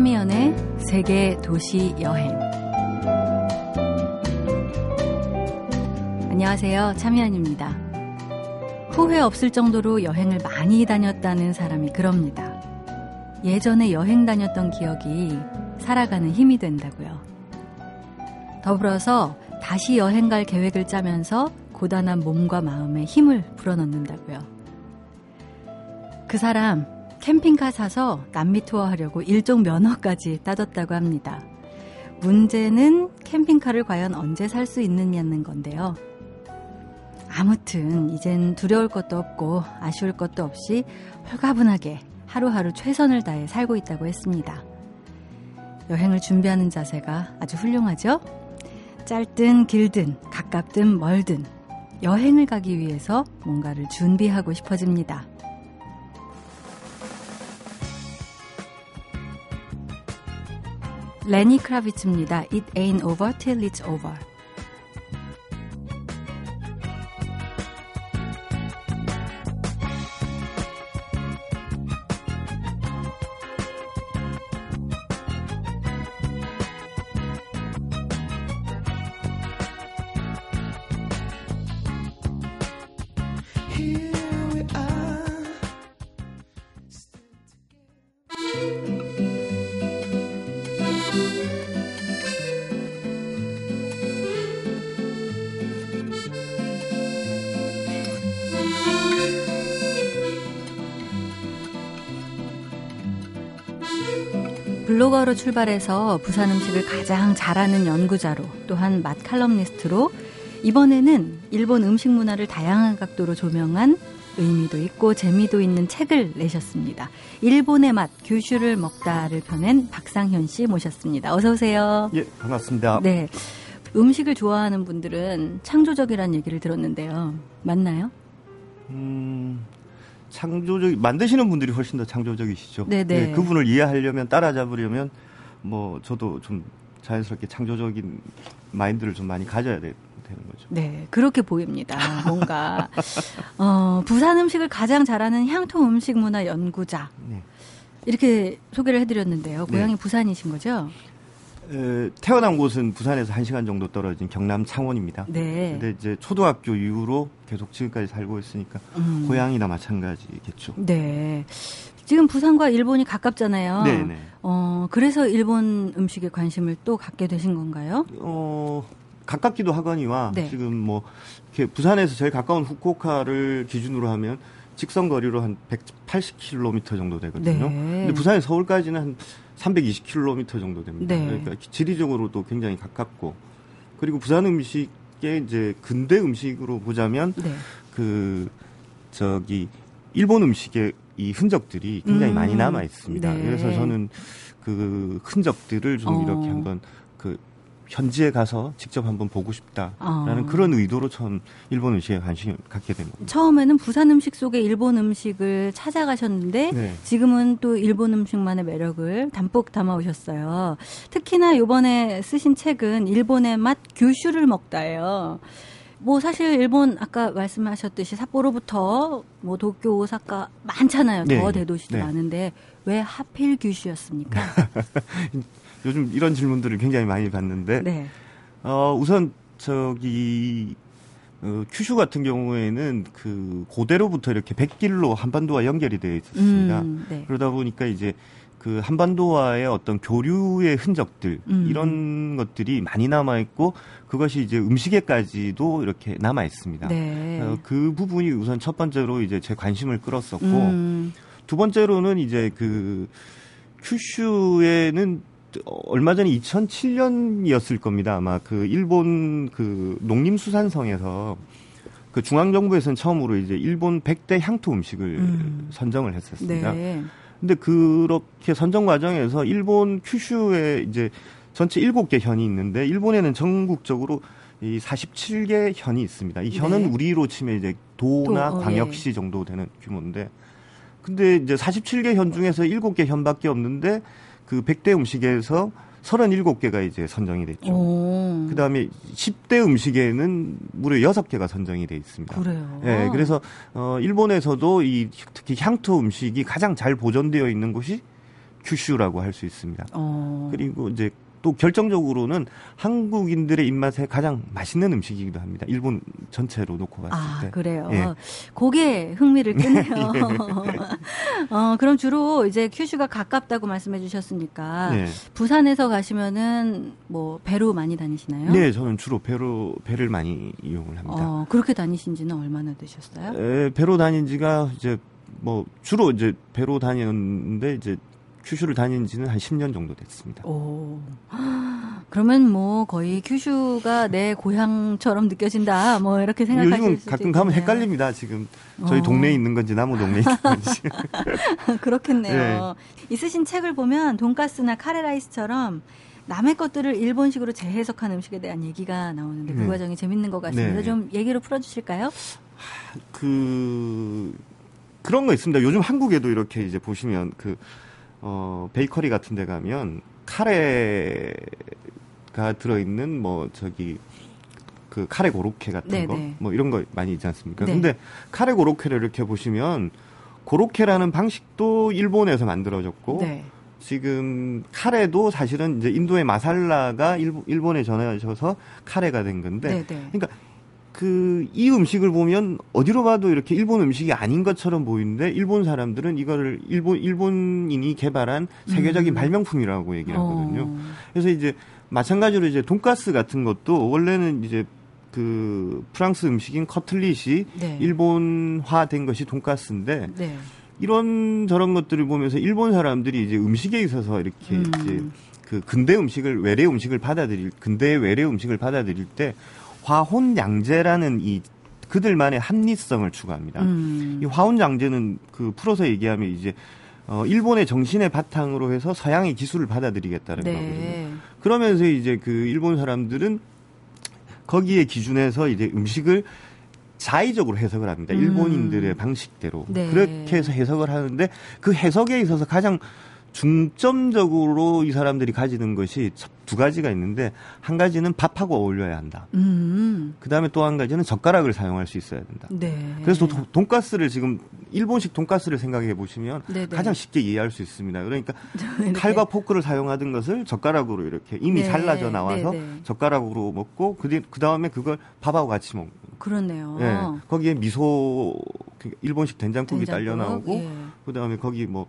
참이연의 세계 도시 여행. 안녕하세요. 참이연입니다. 후회 없을 정도로 여행을 많이 다녔다는 사람이 그럽니다. 예전에 여행 다녔던 기억이 살아가는 힘이 된다고요. 더불어서 다시 여행 갈 계획을 짜면서 고단한 몸과 마음에 힘을 불어넣는다고요. 그 사람 캠핑카 사서 남미 투어 하려고 일종 면허까지 따졌다고 합니다. 문제는 캠핑카를 과연 언제 살 수 있느냐는 건데요. 아무튼 이젠 두려울 것도 없고 아쉬울 것도 없이 홀가분하게 하루하루 최선을 다해 살고 있다고 했습니다. 여행을 준비하는 자세가 아주 훌륭하죠? 짧든 길든 가깝든 멀든 여행을 가기 위해서 뭔가를 준비하고 싶어집니다. 레니 크라비츠입니다. It ain't over till it's over. 블로거로 출발해서 부산 음식을 가장 잘하는 연구자로 또한 맛 칼럼니스트로 이번에는 일본 음식 문화를 다양한 각도로 조명한 의미도 있고 재미도 있는 책을 내셨습니다. 일본의 맛 규슈를 먹다를 펴낸 박상현 씨 모셨습니다. 어서 오세요. 예, 반갑습니다. 네. 음식을 좋아하는 분들은 창조적이라는 얘기를 들었는데요. 맞나요? 음, 창조적 만드시는 분들이 훨씬 더 창조적이시죠. 네네. 네, 그분을 이해하려면 따라잡으려면 뭐 저도 좀 자연스럽게 창조적인 마인드를 좀 많이 가져야 되, 는 거죠. 네, 그렇게 보입니다. 뭔가 어, 부산 음식을 가장 잘하는 향토 음식 문화 연구자 네. 이렇게 소개를 해드렸는데요. 고향이 네. 부산이신 거죠? 에, 태어난 곳은 부산에서 1시간 정도 떨어진 경남 창원입니다. 네. 근데 이제 초등학교 이후로 계속 지금까지 살고 있으니까 음. 고향이나 마찬가지겠죠. 네. 지금 부산과 일본이 가깝잖아요. 네, 네. 어, 그래서 일본 음식에 관심을 또 갖게 되신 건가요? 어, 가깝기도 하거니와 네. 지금 뭐 이렇게 부산에서 제일 가까운 후쿠오카를 기준으로 하면 직선 거리로 한 180km 정도 되거든요. 네. 근데 부산에서 서울까지는 한 320km 정도 됩니다. 네. 그러니까 지리적으로도 굉장히 가깝고 그리고 부산 음식의 이제 근대 음식으로 보자면 네. 그 저기 일본 음식의 이 흔적들이 굉장히 음, 많이 남아 있습니다. 네. 그래서 저는 그 흔적들을 좀 어. 이렇게 한번 그 현지에 가서 직접 한번 보고 싶다라는 어. 그런 의도로 처음 일본 음식에 관심을 갖게 된 겁니다. 처음에는 부산 음식 속에 일본 음식을 찾아가셨는데 네. 지금은 또 일본 음식만의 매력을 담뿍 담아 오셨어요. 특히나 이번에 쓰신 책은 일본의 맛 규슈를 먹다예요. 뭐 사실 일본 아까 말씀하셨듯이 삿포로부터 뭐 도쿄, 오사카 많잖아요. 더 네. 대도시도 네. 많은데 왜 하필 규슈였습니까? 요즘 이런 질문들을 굉장히 많이 받는데 네. 어, 우선 저기 어, 큐슈 같은 경우에는 그 고대로부터 이렇게 백길로 한반도와 연결이 되어 있었습니다. 음, 네. 그러다 보니까 이제 그 한반도와의 어떤 교류의 흔적들 음. 이런 것들이 많이 남아 있고 그것이 이제 음식에까지도 이렇게 남아 있습니다. 네. 어, 그 부분이 우선 첫 번째로 이제 제 관심을 끌었었고 음, 두 번째로는 이제 그 큐슈에는 얼마 전에 2007년이었을 겁니다. 아마 그 일본 그 농림수산성에서 그 중앙정부에서는 처음으로 이제 일본 100대 향토 음식을 음. 선정을 했었습니다. 네. 근데 그렇게 선정 과정에서 일본 큐슈에 이제 전체 7개 현이 있는데 일본에는 전국적으로 이 47개 현이 있습니다. 이 현은 네. 우리로 치면 이제 도나 도, 어, 광역시 정도 되는 규모인데 근데 이제 47개 현 중에서 7개 현밖에 없는데 그 100대 음식에서 37개가 이제 선정이 됐죠. 오. 그 다음에 10대 음식에는 무려 6개가 선정이 돼 있습니다. 그래요. 예, 그래서 어 일본에서도 이 특히 향토 음식이 가장 잘 보존되어 있는 곳이 큐슈라고 할 수 있습니다. 어. 그리고 이제 또 결정적으로는 한국인들의 입맛에 가장 맛있는 음식이기도 합니다. 일본 전체로 놓고 봤을 아, 때. 그래요. 예. 그게 흥미를 끄네요. 예. 어, 그럼 주로 이제 큐슈가 가깝다고 말씀해 주셨으니까 네. 부산에서 가시면은 뭐 배로 많이 다니시나요? 네, 저는 주로 배로 배를 많이 이용을 합니다. 어, 그렇게 다니신 지는 얼마나 되셨어요? 에, 배로 다닌 지가 이제 뭐 주로 이제 배로 다녔는데 이제 큐슈를 다닌 지는 한 10년 정도 됐습니다. 오. 그러면 뭐 거의 큐슈가 내 고향처럼 느껴진다. 뭐 이렇게 생각하실 요즘 가끔 있겠네요. 가면 헷갈립니다. 지금 저희 어. 동네에 있는 건지 나무 동네에 있는 건지. 그렇겠네요. 네. 있으신 책을 보면 돈가스나 카레라이스처럼 남의 것들을 일본식으로 재해석한 음식에 대한 얘기가 나오는데 그 네. 과정이 재밌는 것 같습니다. 네. 좀 얘기로 풀어주실까요? 그 그런 거 있습니다. 요즘 한국에도 이렇게 이제 보시면 그 어, 베이커리 같은 데 가면 카레가 들어있는 뭐 저기 그 카레 고로케 같은 네네. 거, 네. 뭐 이런 거 많이 있지 않습니까? 네. 근데 카레 고로케를 이렇게 보시면 고로케라는 방식도 일본에서 만들어졌고 네. 지금 카레도 사실은 이제 인도의 마살라가 일본, 에 전해져서 카레가 된 건데, 네네. 네. 그러니까 그 이 음식을 보면 어디로 가도 이렇게 일본 음식이 아닌 것처럼 보이는데 일본 사람들은 이거를 일본 일본인이 개발한 세계적인 음. 발명품이라고 얘기를 하거든요. 어. 그래서 이제 마찬가지로 이제 돈가스 같은 것도 원래는 이제 그 프랑스 음식인 커틀릿이 네. 일본화된 것이 돈가스인데 네. 이런 저런 것들을 보면서 일본 사람들이 이제 음식에 있어서 이렇게 음. 이제 그 근대 음식을 외래 음식을 받아들일 근대 외래 음식을 받아들일 때 화혼양제라는 이 그들만의 합리성을 추구합니다. 음. 이 화혼양제는 그 풀어서 얘기하면 이제 어, 일본의 정신의 바탕으로 해서 서양의 기술을 받아들이겠다는 네. 거거든요. 그러면서 이제 그 일본 사람들은 거기에 기준해서 이제 음식을 자의적으로 해석을 합니다. 음. 일본인들의 방식대로. 네. 그렇게 해서 해석을 하는데 그 해석에 있어서 가장 중점적으로 이 사람들이 가지는 것이 두 가지가 있는데 한 가지는 밥하고 어울려야 한다. 음. 그 다음에 또 한 가지는 젓가락을 사용할 수 있어야 된다. 네. 그래서 도, 돈가스를 지금 일본식 돈가스를 생각해 보시면 네네. 네. 가장 쉽게 이해할 수 있습니다. 그러니까 네. 칼과 포크를 사용하던 것을 젓가락으로 이렇게 이미 네. 잘라져 나와서 네네. 네. 젓가락으로 먹고 그, 그 다음에 그걸 밥하고 같이 먹는. 그렇네요. 네. 거기에 미소 그 일본식 된장국이 된장국? 딸려 나오고 예. 그 다음에 거기 뭐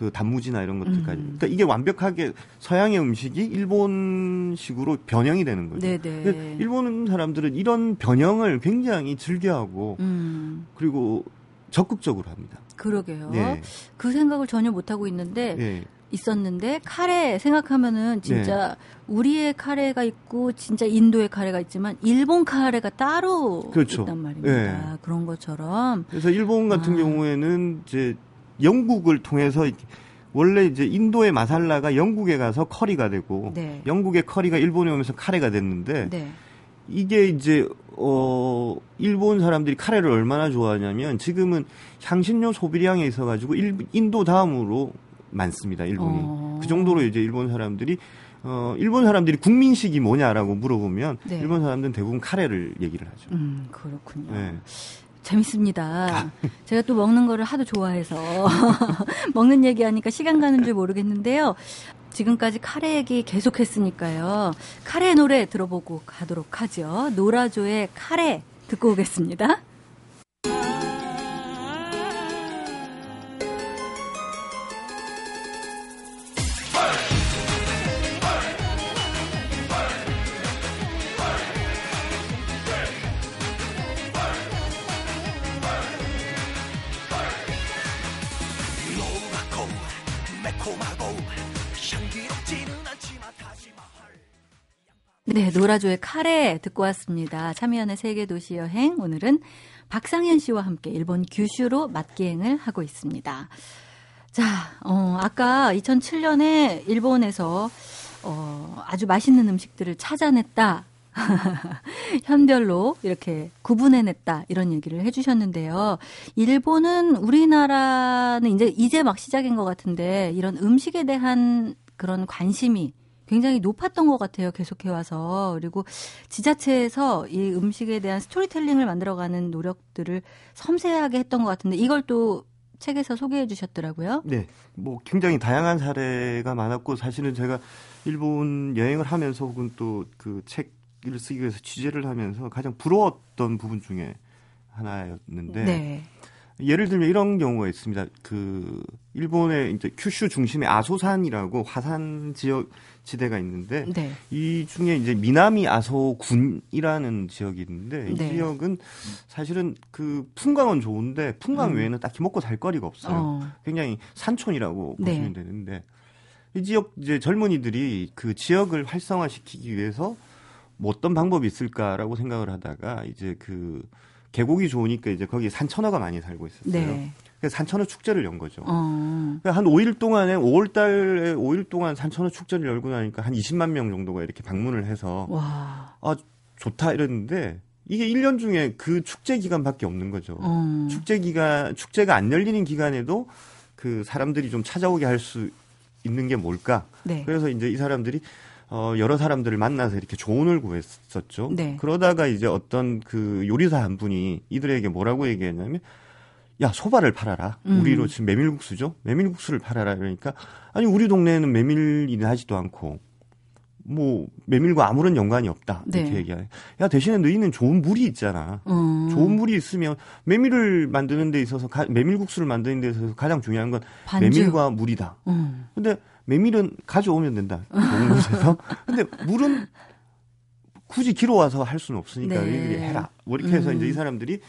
그 단무지나 이런 것들까지. 음. 그러니까 이게 완벽하게 서양의 음식이 일본식으로 변형이 되는 거죠. 네네. 일본 사람들은 이런 변형을 굉장히 즐겨하고 음. 그리고 적극적으로 합니다. 그러게요. 네. 그 생각을 전혀 못 하고 있는데 네. 있었는데 카레 생각하면은 진짜 네. 우리의 카레가 있고 진짜 인도의 카레가 있지만 일본 카레가 따로 그렇죠. 있단 말입니다. 네. 그런 것처럼. 그래서 일본 같은 아. 경우에는 이제 영국을 통해서 원래 이제 인도의 마살라가 영국에 가서 커리가 되고 네. 영국의 커리가 일본에 오면서 카레가 됐는데 네. 이게 이제 어 일본 사람들이 카레를 얼마나 좋아하냐면 지금은 향신료 소비량에 있어 가지고 인도 다음으로 많습니다. 일본이. 어. 그 정도로 이제 일본 사람들이 어, 일본 사람들이 국민식이 뭐냐라고 물어보면 네. 일본 사람들은 대부분 카레를 얘기를 하죠. 음, 그렇군요. 네. 재밌습니다. 제가 또 먹는 거를 하도 좋아해서 먹는 얘기하니까 시간 가는 줄 모르겠는데요. 지금까지 카레 얘기 계속했으니까요. 카레 노래 들어보고 가도록 하죠. 노라조의 카레 듣고 오겠습니다. 네, 노라조의 카레 듣고 왔습니다. 참여연의 세계 도시 여행 오늘은 박상현 씨와 함께 일본 규슈로 맛기행을 하고 있습니다. 자, 어, 아까 2007년에 일본에서 어, 아주 맛있는 음식들을 찾아냈다. 현별로 이렇게 구분해냈다 이런 얘기를 해주셨는데요. 일본은 우리나라는 이제 이제 막 시작인 것 같은데 이런 음식에 대한 그런 관심이 굉장히 높았던 것 같아요. 계속해 와서. 그리고 지자체에서 이 음식에 대한 스토리텔링을 만들어가는 노력들을 섬세하게 했던 것 같은데 이걸 또 책에서 소개해 주셨더라고요. 네. 뭐 굉장히 다양한 사례가 많았고 사실은 제가 일본 여행을 하면서 혹은 또 그 책을 쓰기 위해서 취재를 하면서 가장 부러웠던 부분 중에 하나였는데 네. 예를 들면 이런 경우가 있습니다. 그 일본의 이제 큐슈 중심의 아소산이라고 화산 지역 지대가 있는데 네. 이 중에 이제 미나미 아소군이라는 지역이 있는데 이 네. 지역은 사실은 그 풍광은 좋은데 풍광 음. 외에는 딱히 먹고 살 거리가 없어요. 어. 굉장히 산촌이라고 네. 보시면 되는데 이 지역 이제 젊은이들이 그 지역을 활성화시키기 위해서 뭐 어떤 방법이 있을까라고 생각을 하다가 이제 그 계곡이 좋으니까 이제 거기 산천어가 많이 살고 있었어요. 네. 그래서 산천어 축제를 연 거죠. 어. 그러니까 한 5일 동안에 5월 달에 5일 동안 산천어 축제를 열고 나니까 한 20만 명 정도가 이렇게 방문을 해서 와. 아 좋다 이랬는데 이게 1년 중에 그 축제 기간밖에 없는 거죠. 어. 축제 기간 축제가 안 열리는 기간에도 그 사람들이 좀 찾아오게 할 수 있는 게 뭘까? 네. 그래서 이제 이 사람들이 어, 여러 사람들을 만나서 이렇게 조언을 구했었죠. 네. 그러다가 이제 어떤 그 요리사 한 분이 이들에게 뭐라고 얘기했냐면 야 소바를 팔아라. 음. 우리로 지금 메밀국수죠. 메밀국수를 팔아라. 그러니까 아니 우리 동네에는 메밀이 나지도 않고 뭐 메밀과 아무런 연관이 없다 이렇게 네. 얘기해. 야 대신에 너희는 좋은 물이 있잖아. 음. 좋은 물이 있으면 메밀을 만드는 데 있어서 가, 메밀국수를 만드는 데 있어서 가장 중요한 건 반죽. 메밀과 물이다. 음. 근데 메밀은 가져오면 된다. 좋은 곳에서. 근데 물은 굳이 길어 와서 할 수는 없으니까 네. 해라. 뭐 이렇게 해서 음. 이제 이 사람들이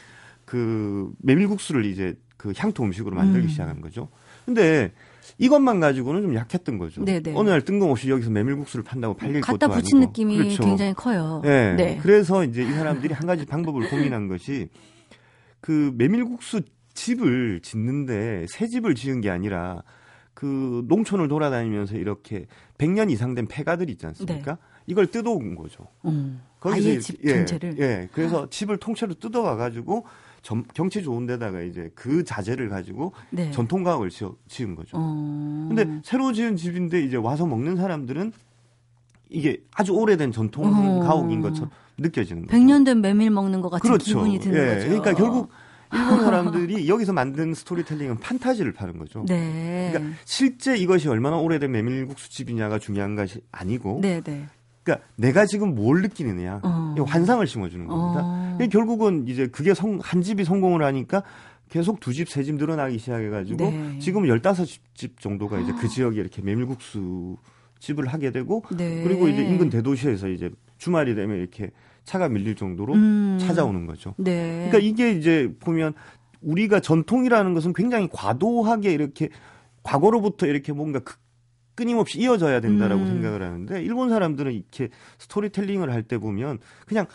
그 메밀국수를 이제 그 향토 음식으로 만들기 음. 시작한 거죠. 근데 이것만 가지고는 좀 약했던 거죠. 네네. 네. 어느 날 뜬금없이 여기서 메밀국수를 판다고 팔릴 것도 아니고. 갖다 붙인 느낌이 그렇죠. 굉장히 커요. 네. 네. 그래서 이제 이 사람들이 한 가지 방법을 고민한 것이 그 메밀국수 집을 짓는데 새 집을 지은 게 아니라 그 농촌을 돌아다니면서 이렇게 100년 이상 된 폐가들 있지 않습니까? 네. 이걸 뜯어온 거죠. 음. 거기서 아예 집 예, 전체를. 예. 그래서 아. 집을 통째로 뜯어와 가지고 경치 좋은 데다가 이제 그 자재를 가지고 네. 전통 가옥을 지어, 지은 거죠. 어. 근데 새로 지은 집인데 이제 와서 먹는 사람들은 이게 아주 오래된 전통 어. 가옥인 것처럼 느껴지는 거죠. 100년 된 메밀 먹는 것 같은 그렇죠. 기분이 드는 예. 거죠. 그러니까 결국 일본 사람들이 여기서 만든 스토리텔링은 판타지를 파는 거죠. 네. 그러니까 실제 이것이 얼마나 오래된 메밀국수 집이냐가 중요한 것이 아니고 네, 네. 그러니까 내가 지금 뭘 느끼느냐 어. 환상을 심어주는 겁니다. 어. 결국은 이제 그게 성, 한 집이 성공을 하니까 계속 두 집, 세 집 늘어나기 시작해가지고 네. 지금 열다섯 집 정도가 이제 그 지역에 이렇게 메밀국수 집을 하게 되고 네. 그리고 이제 인근 대도시에서 이제 주말이 되면 이렇게 차가 밀릴 정도로 음. 찾아오는 거죠. 네. 그러니까 이게 이제 보면 우리가 전통이라는 것은 굉장히 과도하게 이렇게 과거로부터 이렇게 뭔가 그 끊임없이 이어져야 된다라고 음. 생각을 하는데 일본 사람들은 이렇게 스토리텔링을 할 때 보면 그냥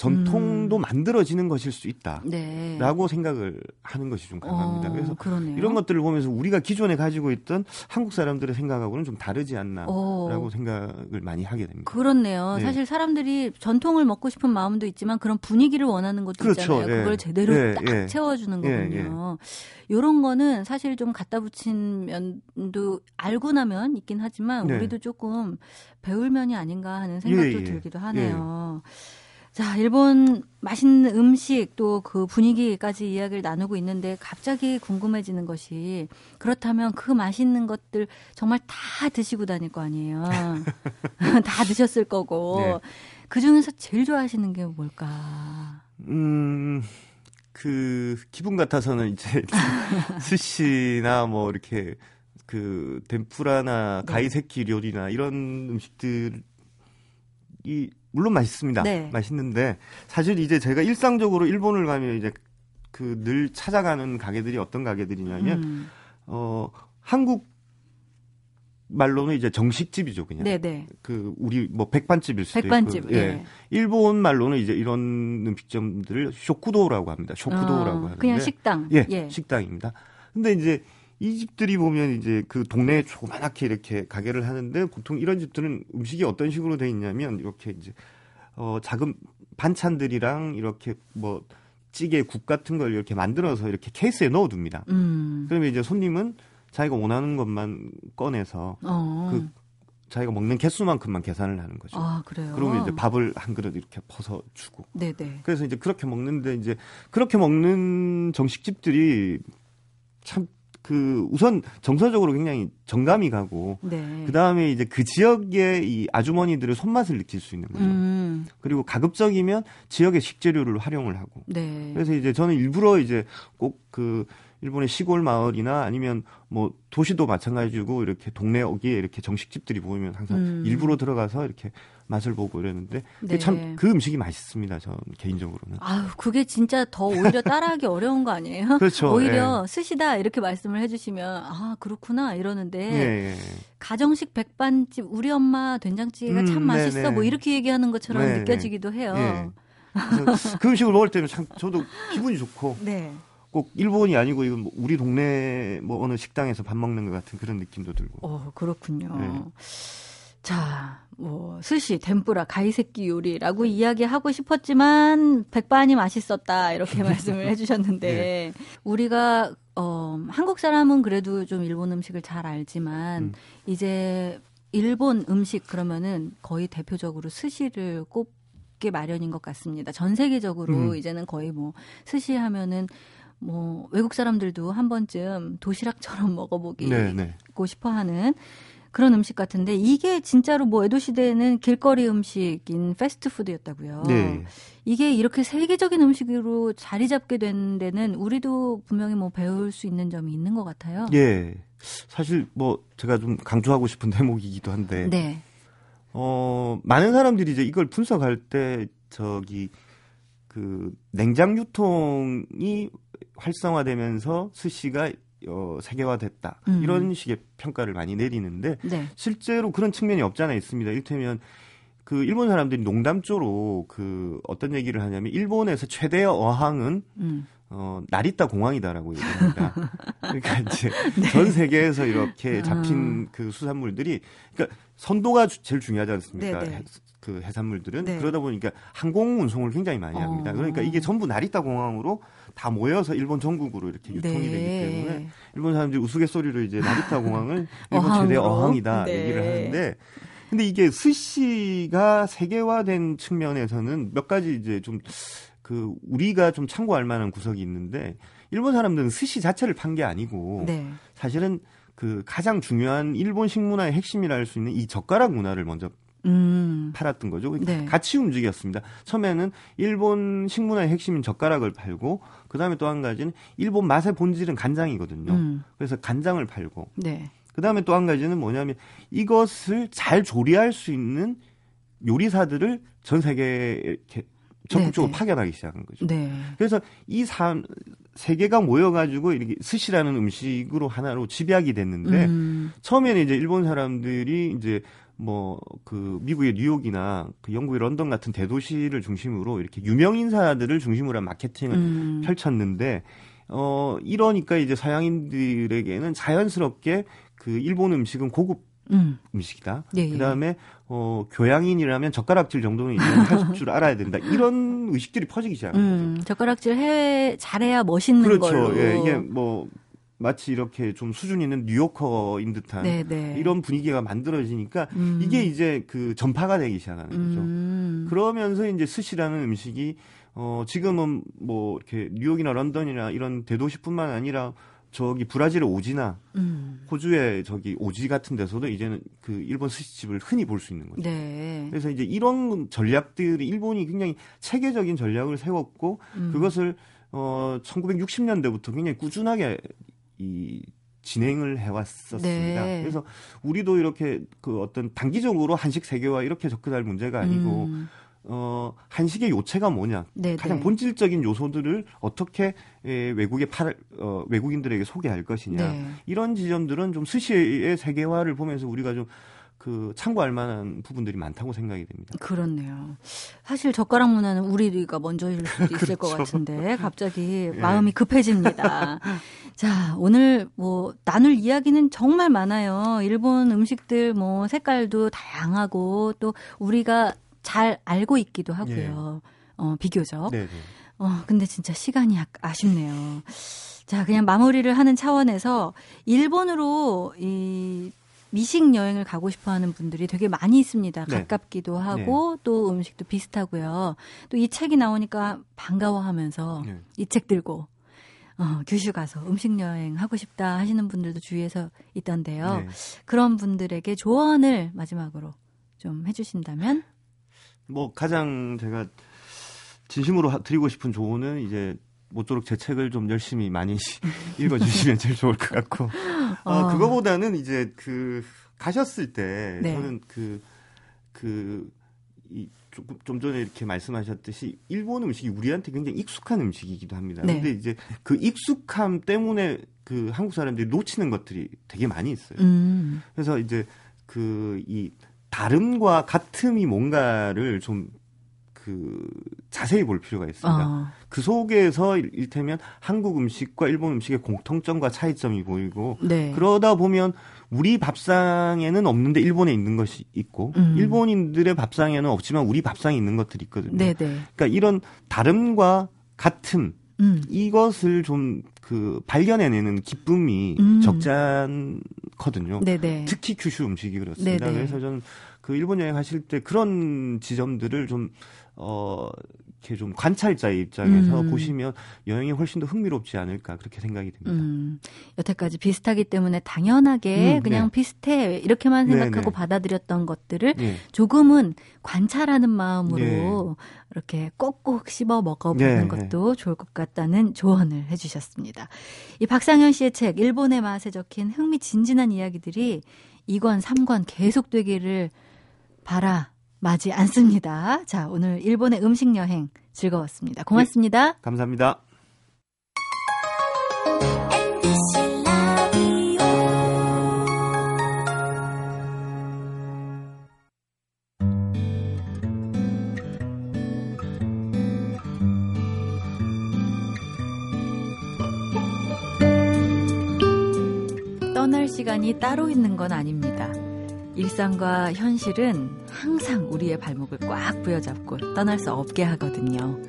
전통도 음. 만들어지는 것일 수 있다라고 네. 생각을 하는 것이 좀 강합니다. 어, 그래서 그러네요. 이런 것들을 보면서 우리가 기존에 가지고 있던 한국 사람들의 생각하고는 좀 다르지 않나라고 어. 생각을 많이 하게 됩니다. 그렇네요. 네. 사실 사람들이 전통을 먹고 싶은 마음도 있지만 그런 분위기를 원하는 것도 그렇죠. 있잖아요. 네. 그걸 제대로 네. 딱 예. 채워주는 예, 거군요. 이런 거는 사실 좀 갖다 붙인 면도 알고 나면 있긴 하지만 네. 우리도 조금 배울 면이 아닌가 하는 생각도 예, 들기도 하네요. 자, 일본 맛있는 음식 또 그 분위기까지 이야기를 나누고 있는데 갑자기 궁금해지는 것이 그렇다면 그 맛있는 것들 정말 다 드시고 다닐 거 아니에요. 다 드셨을 거고. 네. 그 중에서 제일 좋아하시는 게 뭘까? 음, 그, 기분 같아서는 이제 스시나 뭐 이렇게 그 덴푸라나 네. 가이세키 요리나 이런 음식들이 물론 맛있습니다. 네. 맛있는데 사실 이제 제가 일상적으로 일본을 가면 이제 그 늘 찾아가는 가게들이 어떤 가게들이냐면 음. 어 한국 말로는 이제 정식집이죠, 그냥. 네네. 네. 그 우리 뭐 백반집일 수도 백반집, 있고. 예. 예. 일본 말로는 이제 이런 음식점들을 쇼쿠도라고 합니다. 쇼쿠도라고 어, 하는데. 그냥 식당. 예, 예. 식당입니다. 근데 이제 이 집들이 보면 이제 그 동네에 조그맣게 이렇게 가게를 하는데 보통 이런 집들은 음식이 어떤 식으로 돼 있냐면 이렇게 이제 어 작은 반찬들이랑 이렇게 뭐 찌개 국 같은 걸 이렇게 만들어서 이렇게 케이스에 넣어둡니다. 음. 그러면 이제 손님은 자기가 원하는 것만 꺼내서 어. 그 자기가 먹는 개수만큼만 계산을 하는 거죠. 아, 그래요? 그러면 이제 밥을 한 그릇 이렇게 퍼서 주고. 네네. 그래서 이제 그렇게 먹는데 이제 그렇게 먹는 정식집들이 참 그 우선 정서적으로 굉장히 정감이 가고 네. 그 다음에 이제 그 지역의 이 아주머니들의 손맛을 느낄 수 있는 거죠. 음. 그리고 가급적이면 지역의 식재료를 활용을 하고. 네. 그래서 이제 저는 일부러 이제 꼭 그 일본의 시골 마을이나 아니면 뭐 도시도 마찬가지고 이렇게 동네 어귀에 이렇게 정식집들이 보이면 항상 음. 일부러 들어가서 이렇게 맛을 보고 이러는데 네. 참그 음식이 맛있습니다. 저 개인적으로는. 아유, 그게 진짜 더 오히려 따라하기 어려운 거 아니에요? 그렇죠. 오히려 예. 스시다 이렇게 말씀을 해주시면 아 그렇구나 이러는데 예, 예. 가정식 백반집 우리 엄마 된장찌개가 음, 참 맛있어 네네. 뭐 이렇게 얘기하는 것처럼 네네. 느껴지기도 해요. 예. 그 음식을 먹을 때는 참 저도 기분이 좋고. 네. 꼭 일본이 아니고 이건 뭐 우리 동네 뭐 어느 식당에서 밥 먹는 것 같은 그런 느낌도 들고. 어 그렇군요. 네. 자, 뭐 스시, 덴뿌라, 가이세끼 요리라고 이야기하고 싶었지만 백반이 맛있었다 이렇게 말씀을 해주셨는데 네. 우리가 어, 한국 사람은 그래도 좀 일본 음식을 잘 알지만 음. 이제 일본 음식 그러면은 거의 대표적으로 스시를 꼽게 마련인 것 같습니다. 전 세계적으로 음. 이제는 거의 뭐 스시 하면은 뭐 외국 사람들도 한 번쯤 도시락처럼 먹어보기 네, 네. 고 싶어하는 그런 음식 같은데 이게 진짜로 뭐 에도 시대에는 길거리 음식인 패스트푸드였다고요. 네. 이게 이렇게 세계적인 음식으로 자리 잡게 된 데는 우리도 분명히 뭐 배울 수 있는 점이 있는 것 같아요. 예. 사실 뭐 제가 좀 강조하고 싶은 대목이기도 한데. 네. 어, 많은 사람들이 이제 이걸 분석할 때 저기 그 냉장 유통이 활성화되면서 스시가 어, 세계화됐다 음. 이런 식의 평가를 많이 내리는데 네. 실제로 그런 측면이 없잖아 있습니다. 이를테면 그 일본 사람들이 농담조로 그 어떤 얘기를 하냐면 일본에서 최대 어항은 음. 어, 나리타 공항이다라고 얘기합니다. 그러니까 이제 네. 전 세계에서 이렇게 잡힌 아. 그 수산물들이 그러니까 선도가 제일 중요하지 않습니까? 네, 네. 그 해산물들은 네. 그러다 보니까 항공 운송을 굉장히 많이 합니다. 어. 그러니까 이게 전부 나리타 공항으로 다 모여서 일본 전국으로 이렇게 유통이 네. 되기 때문에 일본 사람들이 우스갯소리로 이제 나리타 공항을 일본 최대 어항이다 네. 얘기를 하는데 근데 이게 스시가 세계화된 측면에서는 몇 가지 이제 좀 그 우리가 좀 참고할 만한 구석이 있는데 일본 사람들은 스시 자체를 판 게 아니고 네. 사실은 그 가장 중요한 일본 식문화의 핵심이라 할 수 있는 이 젓가락 문화를 먼저 음. 팔았던 거죠. 네. 같이 움직였습니다. 처음에는 일본 식문화의 핵심인 젓가락을 팔고 그다음에 또 한 가지는 일본 맛의 본질은 간장이거든요. 음. 그래서 간장을 팔고 네. 그다음에 또 한 가지는 뭐냐면 이것을 잘 조리할 수 있는 요리사들을 전 세계에 이렇게 적극적으로 네, 네. 파견하기 시작한 거죠. 네. 그래서 이 사, 세 개가 모여가지고 이렇게 스시라는 음식으로 하나로 집약이 됐는데 음. 처음에는 이제 일본 사람들이 이제 뭐 그 미국의 뉴욕이나 그 영국의 런던 같은 대도시를 중심으로 이렇게 유명 인사들을 중심으로 한 마케팅을 음. 펼쳤는데 어 이러니까 이제 서양인들에게는 자연스럽게 그 일본 음식은 고급 음. 식이다 예, 예. 그다음에 어 교양인이라면 젓가락질 정도는 할 줄 알아야 된다. 이런 의식들이 퍼지기 시작한 음, 거죠. 젓가락질 해 잘해야 멋있는 그렇죠. 걸로. 예, 이게 뭐 마치 이렇게 좀 수준 있는 뉴요커인 듯한 네네. 네. 이런 분위기가 만들어지니까 음. 이게 이제 그 전파가 되기 시작하는 거죠. 음. 그러면서 이제 스시라는 음식이 어 지금은 뭐 이렇게 뉴욕이나 런던이나 이런 대도시뿐만 아니라 저기 브라질의 오지나 음. 호주의 저기 오지 같은 데서도 이제는 그 일본 스시집을 흔히 볼 수 있는 거죠. 네. 그래서 이제 이런 전략들이 일본이 굉장히 체계적인 전략을 세웠고 음. 그것을 어 1960년대부터 굉장히 꾸준하게 이 진행을 해왔었습니다. 네. 그래서 우리도 이렇게 그 어떤 단기적으로 한식 세계화 이렇게 접근할 문제가 아니고 음. 어 한식의 요체가 뭐냐 네네. 가장 네. 본질적인 요소들을 어떻게 에, 외국에 팔 어, 외국인들에게 소개할 것이냐 네. 이런 지점들은 좀 스시의 세계화를 보면서 우리가 좀 그 참고할 만한 부분들이 많다고 생각이 됩니다. 그렇네요. 사실 젓가락 문화는 우리가 먼저일 수도 있을 그렇죠. 것 같은데 갑자기 예. 마음이 급해집니다. 자, 오늘 뭐 나눌 이야기는 정말 많아요. 일본 음식들 뭐 색깔도 다양하고 또 우리가 잘 알고 있기도 하고요. 예. 어, 비교적. 네네. 어, 근데 진짜 시간이 아쉽네요. 자, 그냥 마무리를 하는 차원에서 일본으로 이 미식 여행을 가고 싶어 하는 분들이 되게 많이 있습니다. 네. 가깝기도 하고 네. 또 음식도 비슷하고요. 또 이 책이 나오니까 반가워하면서 네. 이책 들고 어, 규슈 가서 음식 여행 하고 싶다 하시는 분들도 주위에서 있던데요. 네. 그런 분들에게 조언을 마지막으로 좀 해주신다면? 뭐 가장 제가 진심으로 드리고 싶은 조언은 이제 모쪼록 제 책을 좀 열심히 많이 읽어주시면 제일 좋을 것 같고 어, 어. 그거보다는 이제 그 가셨을 때 네. 저는 그 그 이, 조금 좀 전에 이렇게 말씀하셨듯이 일본 음식이 우리한테 굉장히 익숙한 음식이기도 합니다. 네. 근데 이제 그 익숙함 때문에 그 한국 사람들이 놓치는 것들이 되게 많이 있어요. 음. 그래서 이제 그 이 다름과 같음이 뭔가를 좀 그 자세히 볼 필요가 있습니다. 어. 그 속에서 일테면 한국 음식과 일본 음식의 공통점과 차이점이 보이고 네. 그러다 보면 우리 밥상에는 없는데 일본에 있는 것이 있고 음. 일본인들의 밥상에는 없지만 우리 밥상에 있는 것들이 있거든요. 네네. 그러니까 이런 다름과 같음 음. 이것을 좀 그 발견해내는 기쁨이 음. 적잖거든요. 네네. 특히 규슈 음식이 그렇습니다. 네네. 그래서 저는 그 일본 여행 하실 때 그런 지점들을 좀 어, 이렇게 좀 관찰자의 입장에서 음. 보시면 여행이 훨씬 더 흥미롭지 않을까 그렇게 생각이 듭니다. 음. 여태까지 비슷하기 때문에 당연하게 음, 그냥 네. 비슷해 이렇게만 네, 생각하고 네, 네. 받아들였던 것들을 네. 조금은 관찰하는 마음으로 네. 이렇게 꼭꼭 씹어 먹어보는 것도 좋을 것 같다는 조언을 해주셨습니다. 이 박상현 씨의 책 일본의 맛에 적힌 흥미진진한 이야기들이 2권, 3권 계속 되기를 바라 맞지 않습니다. 자, 오늘 일본의 음식 여행 즐거웠습니다. 고맙습니다. 네, 감사합니다. 떠날 시간이 따로 있는 건 아닙니다. 일상과 현실은 항상 우리의 발목을 꽉 부여잡고 떠날 수 없게 하거든요.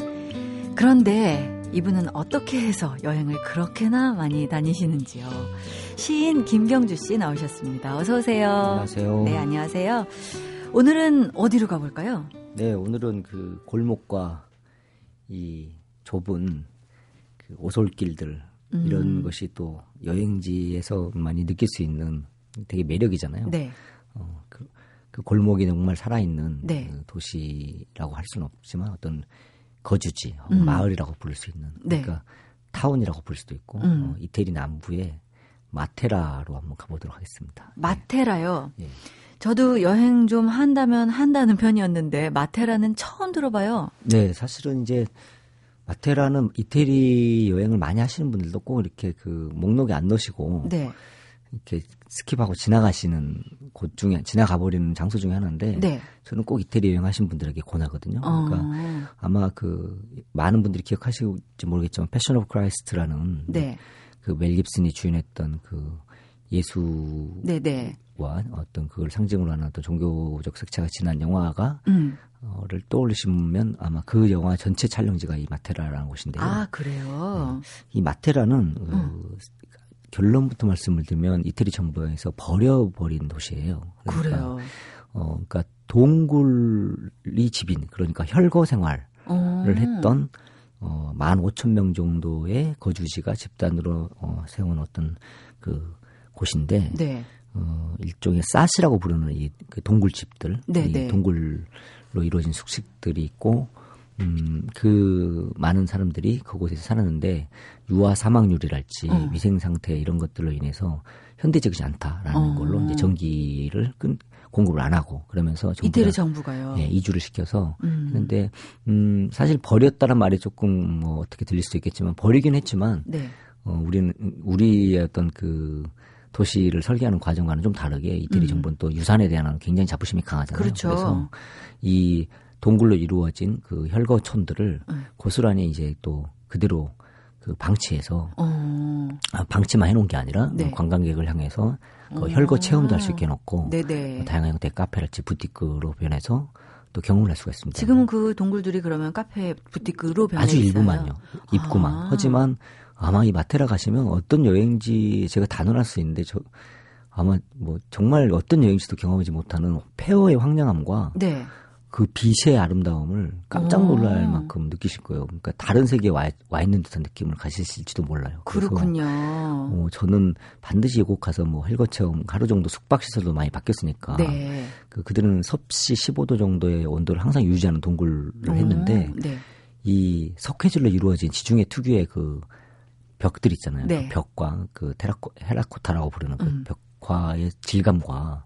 그런데 이분은 어떻게 해서 여행을 그렇게나 많이 다니시는지요. 시인 김경주 씨 나오셨습니다. 어서 오세요. 안녕하세요. 네, 안녕하세요. 오늘은 어디로 가볼까요? 네, 오늘은 그 골목과 이 좁은 그 오솔길들 음. 이런 것이 또 여행지에서 많이 느낄 수 있는 되게 매력이잖아요. 네. 어, 그, 그 골목이 정말 살아있는 네. 그 도시라고 할 수는 없지만 어떤 거주지, 어, 음. 마을이라고 부를 수 있는 네. 그러니까 타운이라고 부를 수도 있고 음. 어, 이태리 남부의 마테라로 한번 가보도록 하겠습니다. 네. 마테라요. 네. 저도 여행 좀 한다면 한다는 편이었는데 마테라는 처음 들어봐요. 네, 사실은 이제 마테라는 이태리 여행을 많이 하시는 분들도 꼭 이렇게 그 목록에 안 넣으시고 네. 이렇게 skip하고 지나가시는 곳 중에 지나가 버리는 장소 중에 하나인데 네. 저는 꼭 이태리 여행하신 분들에게 권하거든요. 그러니까 어. 아마 그 많은 분들이 기억하실지 모르겠지만 Passion of Christ라는 네. 그 멜 깁슨이 주연했던 그 예수와 네네. 어떤 그걸 상징으로 하는 어떤 종교적 색채가 진한 영화가 음. 어를 떠올리시면 아마 그 영화 전체 촬영지가 이 마테라라는 곳인데요. 아 그래요? 네. 이 마테라는 그 음. 그 결론부터 말씀을 드리면 이태리 정부에서 버려버린 도시예요. 그러니까, 그래요. 어, 그러니까 동굴이 집인 그러니까 혈거 생활을 어. 했던 어, 만 오천 명 정도의 거주지가 집단으로 어, 세운 어떤 그 곳인데 네. 어, 일종의 사시라고 부르는 이 그 동굴집들, 네, 이 네. 동굴로 이루어진 숙식들이 있고 음, 그 많은 사람들이 그곳에서 살았는데 유아 사망률이랄지 어. 위생 상태 이런 것들로 인해서 현대적이지 않다라는 어. 걸로 이제 전기를 끈 공급을 안 하고 그러면서 이태리 정부가요. 예, 이주를 시켜서 음. 했는데 음 사실 버렸다는 말이 조금 뭐 어떻게 들릴 수도 있겠지만 버리긴 했지만 네. 어 우리는 우리의 어떤 그 도시를 설계하는 과정과는 좀 다르게 이태리 음. 정부는 또 유산에 대한 굉장히 자부심이 강하잖아요. 그렇죠. 그래서 이 동굴로 이루어진 그 혈거촌들을 음. 고스란히 이제 또 그대로 그 방치해서 어. 아, 방치만 해놓은 게 아니라 네. 관광객을 향해서 그 어. 혈거 체험도 할 수 있게 해놓고 네네. 다양한 형태의 카페랄지 부티크로 변해서 또 경험을 할 수가 있습니다. 지금은 그 동굴들이 그러면 카페 부티크로 변해 아주 일부만요. 입구만. 아. 하지만 아마 이 마테라 가시면 어떤 여행지 제가 단언할 수 있는데 저 아마 뭐 정말 어떤 여행지도 경험하지 못하는 폐허의 황량함과 네. 그 빛의 아름다움을 깜짝 놀랄 오. 만큼 느끼실 거예요. 그러니까 다른 세계에 와, 와 있는 듯한 느낌을 가지실지도 몰라요. 그렇군요. 어, 저는 반드시 이곳 가서 뭐 헬거 체험 하루 정도 숙박 시설도 많이 바뀌었으니까 네. 그, 그들은 섭씨 15도 정도의 온도를 항상 유지하는 동굴을 오. 했는데 네. 이 석회질로 이루어진 지중해 특유의 그 벽들 있잖아요. 네. 그 벽과 그 테라코, 헤라코타라고 부르는 그 음. 벽과의 질감과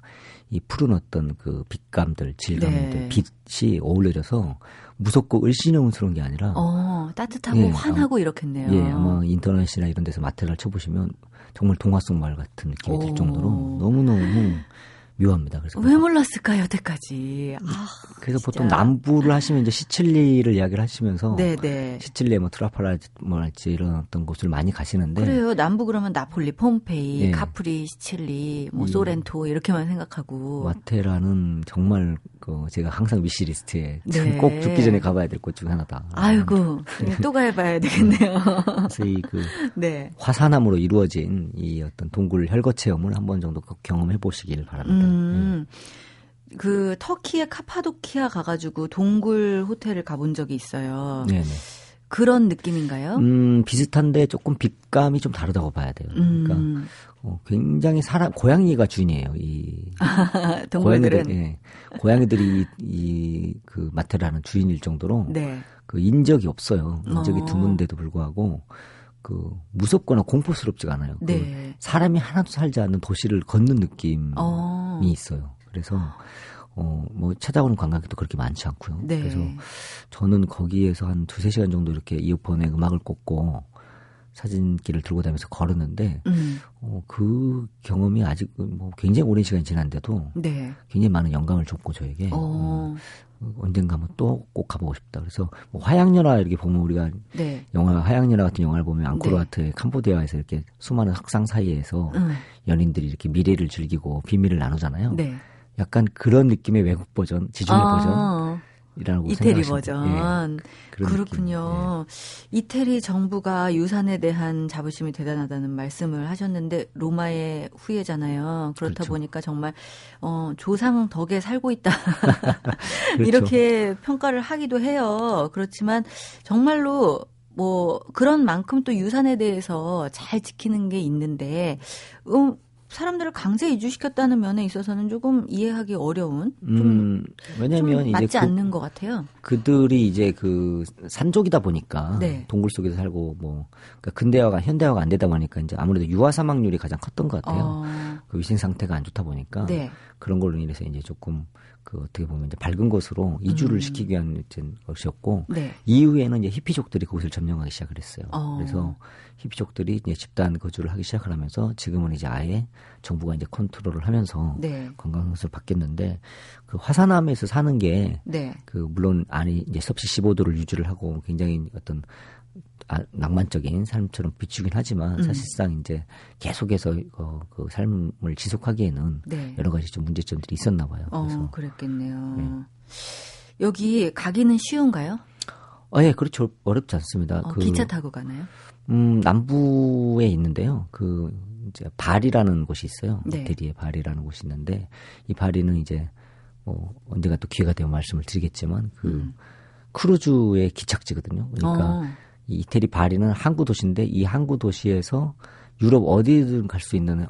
이 푸른 어떤 그 빛감들, 질감들, 네. 빛이 어울려져서 무섭고 을씨름스러운 게 아니라 어, 따뜻하고 예, 환하고 아 이렇겠네요. 예, 아마 인터넷이나 이런 데서 마테리얼 쳐보시면 정말 동화 속 말 같은 느낌이 오. 들 정도로 너무너무 묘합니다. 그래서 왜 몰랐을까요, 여태까지? 아, 그래서 진짜. 보통 남부를 하시면 이제 시칠리를 이야기를 하시면서 네네. 네. 시칠리에 뭐 트라파니랄지 뭐랄지 이런 어떤 곳을 많이 가시는데 그래요. 남부 그러면 나폴리, 폼페이, 네. 카프리, 시칠리, 뭐 소렌토 이렇게만 생각하고 마테라는 정말 그 제가 항상 wish list에 네. 꼭 죽기 전에 가봐야 될 곳 중 하나다. 아이고 또 가봐야 되겠네요. 그래서 이그 네. 화산암으로 이루어진 이 어떤 동굴 혈거 체험을 한 번 정도 경험해 보시길 바랍니다. 음. 네. 그 터키의 카파도키아 가가지고 동굴 호텔을 가본 적이 있어요. 네네. 그런 느낌인가요? 음, 비슷한데 조금 빛감이 좀 다르다고 봐야 돼요. 그러니까 음. 어, 굉장히 사람 고양이가 주인이에요. 이 고양이들, 예, 고양이들이 이 그 마테라는 주인일 정도로 네. 그 인적이 없어요. 인적이 어. 드문데도 불구하고 그 무섭거나 공포스럽지가 않아요. 그 네. 그 사람이 하나도 살지 않는 도시를 걷는 느낌이 어. 있어요. 그래서 어, 뭐 찾아오는 관광객도 그렇게 많지 않고요. 네. 그래서 저는 거기에서 한 두세 시간 정도 이렇게 이어폰에 음악을 꽂고 사진기를 들고 다니면서 걸었는데 음. 어, 그 경험이 아직 뭐 굉장히 오랜 시간이 지난데도 네. 굉장히 많은 영감을 줬고 저에게 어. 어, 언젠가 한번 또 꼭 가보고 싶다. 그래서 뭐 화양연화 이렇게 보면 우리가 네. 영화 화양연화 같은 영화를 보면 앙코르와트의 네. 캄보디아에서 이렇게 수많은 학상 사이에서 음. 연인들이 이렇게 미래를 즐기고 비밀을 나누잖아요. 네. 약간 그런 느낌의 외국 버전, 지중해 아. 버전. 이라고 이태리 버전. 예, 그렇군요. 예. 이태리 정부가 유산에 대한 자부심이 대단하다는 말씀을 하셨는데 로마의 후예잖아요. 그렇다 그렇죠. 보니까 정말 어, 조상 덕에 살고 있다. 그렇죠. 이렇게 평가를 하기도 해요. 그렇지만 정말로 뭐 그런 만큼 또 유산에 대해서 잘 지키는 게 있는데 음, 사람들을 강제 이주시켰다는 면에 있어서는 조금 이해하기 어려운 좀, 음, 왜냐면 좀 맞지 그, 않는 것 같아요. 그들이 이제 그 산족이다 보니까 네. 동굴 속에서 살고 뭐 그러니까 근대화가 현대화가 안 되다 보니까 이제 아무래도 유아 사망률이 가장 컸던 것 같아요. 어. 그 위생 상태가 안 좋다 보니까 네. 그런 걸로 인해서 이제 조금 그 어떻게 보면 이제 밝은 곳으로 이주를 음. 시키기 위한 것이었고 네. 이후에는 이제 히피족들이 그곳을 점령하기 시작을 했어요. 어. 그래서 히피족들이 이제 집단 거주를 하기 시작을 하면서 지금은 이제 아예 정부가 이제 컨트롤을 하면서 네. 관광을 바뀌었는데 그 화산암에서 사는 게그 네. 물론 안이 이제 섭씨 15도를 유지를 하고 굉장히 어떤 아, 낭만적인 삶처럼 비추긴 하지만 음. 사실상 이제 계속해서 어, 그 삶을 지속하기에는 네. 여러 가지 좀 문제점들이 있었나 봐요. 어, 그래서 그랬겠네요. 네. 여기 가기는 쉬운가요? 어, 예, 그렇죠. 어렵지 않습니다. 어, 그, 기차 타고 가나요? 음, 남부에 있는데요. 그 이제 발이라는 곳이 있어요. 네. 이태리에 발이라는 곳이 있는데 이 발이는 이제 뭐 언젠가 또 기회가 되면 말씀을 드리겠지만 그 음. 크루즈의 기착지거든요. 그러니까 어. 이 이태리 바리는 항구 도시인데 이 항구 도시에서 유럽 어디든 갈 수 있는